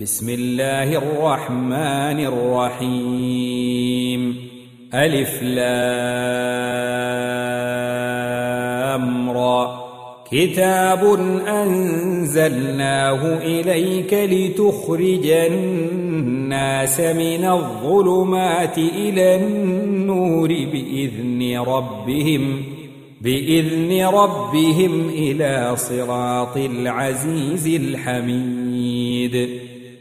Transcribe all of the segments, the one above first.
بسم الله الرحمن الرحيم. ألف لام را. كتاب أنزلناه إليك لتخرج الناس من الظلمات إلى النور بإذن ربهم بإذن ربهم إلى صراط العزيز الحميد.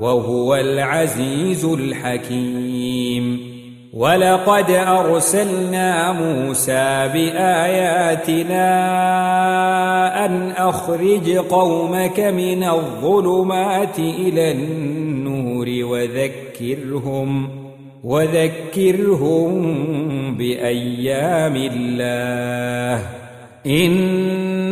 وهو العزيز الحكيم. ولقد أرسلنا موسى بآياتنا أن أخرج قومك من الظلمات إلى النور وذكرهم وذكرهم بأيام الله.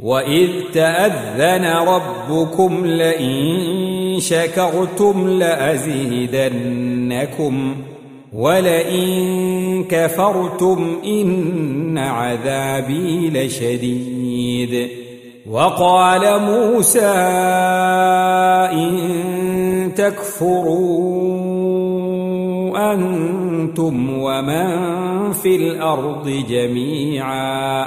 وإذ تأذن ربكم لئن شكرتم لأزيدنكم ولئن كفرتم إن عذابي لشديد وقال موسى إن تكفروا أنتم ومن في الأرض جميعا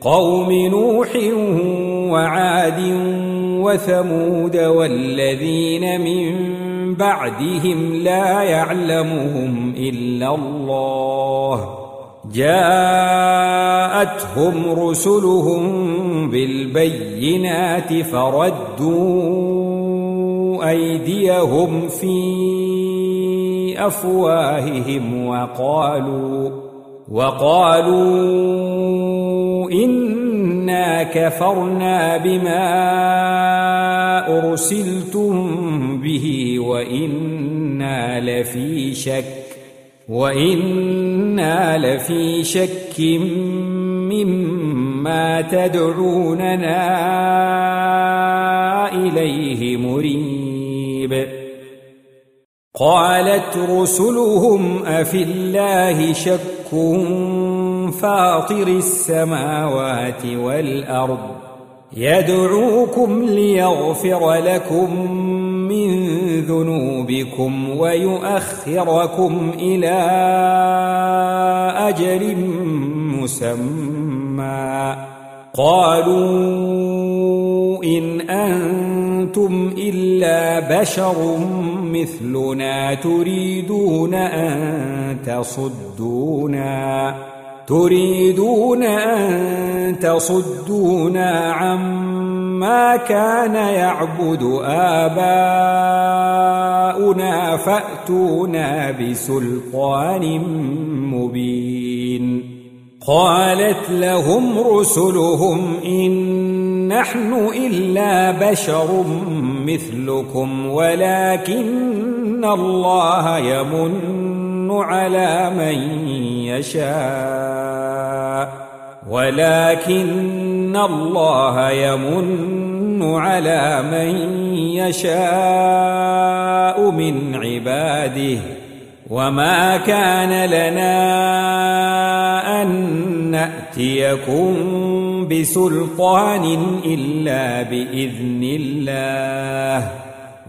قوم نوح وعاد وثمود والذين من بعدهم لا يعلمهم إلا الله جاءتهم رسلهم بالبينات فردوا أيديهم في أفواههم وقالوا وقالوا إنا كفرنا بما أرسلتم به وإنا لفي شك وإنا لفي شك مما تدعوننا إليه مريب قالت رسلهم أفي الله شك فاطر السماوات والأرض. يدعوكم ليغفر لكم من ذنوبكم ويؤخركم إلى أجل مسمى. قالوا إن أنتم إلا بشر مثلنا تريدون أن تصدونا. تريدون أن تصدونا عما كان يعبد آباؤنا فأتونا بسلطان مبين قالت لهم رسلهم إن نحن إلا بشر مثلكم ولكن الله يمن على من يشاء ولكن الله يمن على من يشاء من عباده. وما كان لنا أن نأتيكم بسلطان إلا بإذن الله.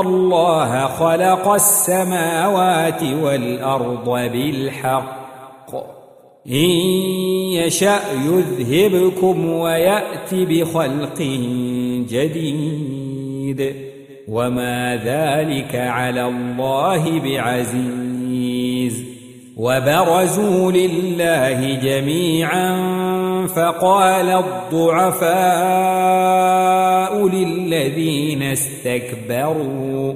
الله خلق السماوات والأرض بالحق. إن يشأ يذهبكم ويأت بخلق جديد. وما ذلك على الله بعزيز. وبرزوا لله جميعا فقال الضعفاء للذين استكبروا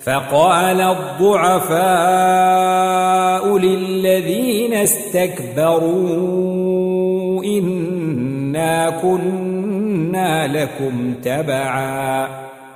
فقال الضعفاء للذين استكبروا إنا كنا لكم تبعا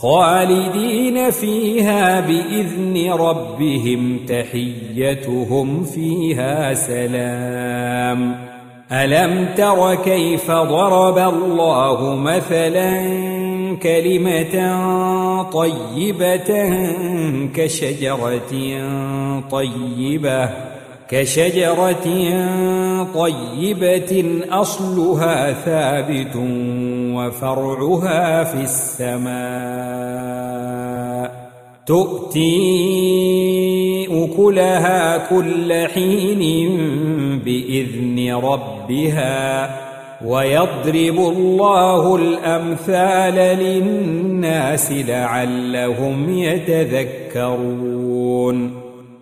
خالدين فيها بإذن ربهم تحيتهم فيها سلام. ألم تر كيف ضرب الله مثلا كلمة طيبة كشجرة طيبة؟ كشجرة طيبة أصلها ثابت وفرعها في السماء. تؤتي أكلها كل حين بإذن ربها ويضرب الله الأمثال للناس لعلهم يتذكرون.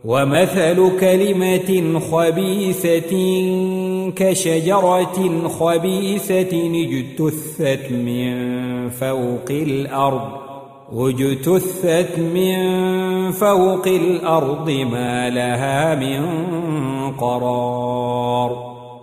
ومثل كلمة خبيثة كشجرة خبيثة اجتثت من فوق الأرض اجتثت من فوق الأرض ما لها من قرار.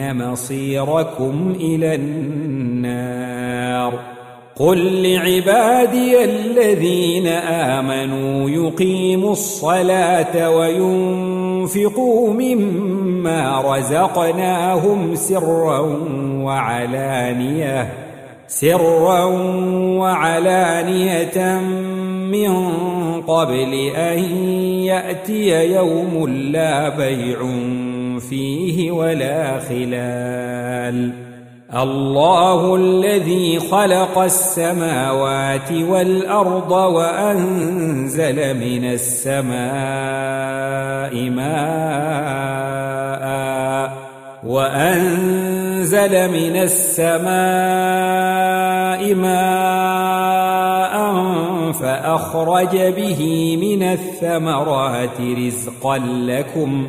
مصيركم إلى النار. قل لعبادي الذين آمنوا يقيموا الصلاة وينفقوا مما رزقناهم سرا وعلانية سرا وعلانية من قبل أن يأتي يوم لا بيع فيه ولا خلال. الله الذي خلق السماوات والأرض وأنزل من السماء ماء وأنزل من السماء ماء فأخرج به من الثمرات رزقا لكم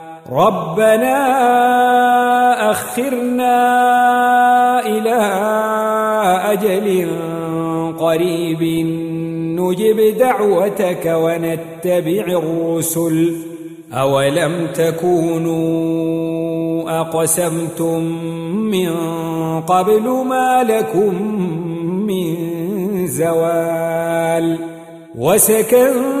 ربنا أخرنا إلى أجل قريب نجب دعوتك ونتبع الرسل. أولم تكونوا أقسمتم من قبل ما لكم من زوال؟ وسكنتم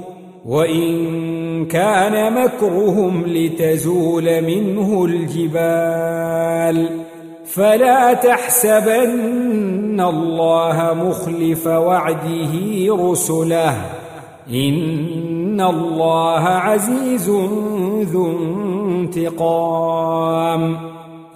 وإن كان مكرهم لتزول منه الجبال فلا تحسبن الله مخلف وعده رسله إن الله عزيز ذو انتقام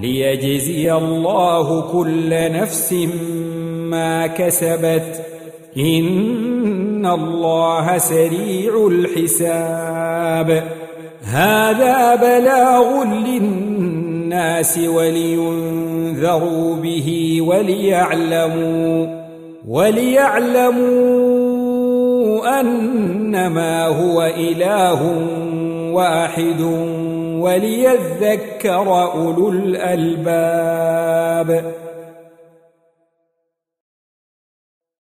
ليجزي الله كل نفس ما كسبت. إن الله سريع الحساب. هذا بلاغ للناس ولينذروا به وليعلموا وليعلموا أنما هو إله واحد. وليذكر أولو الألباب.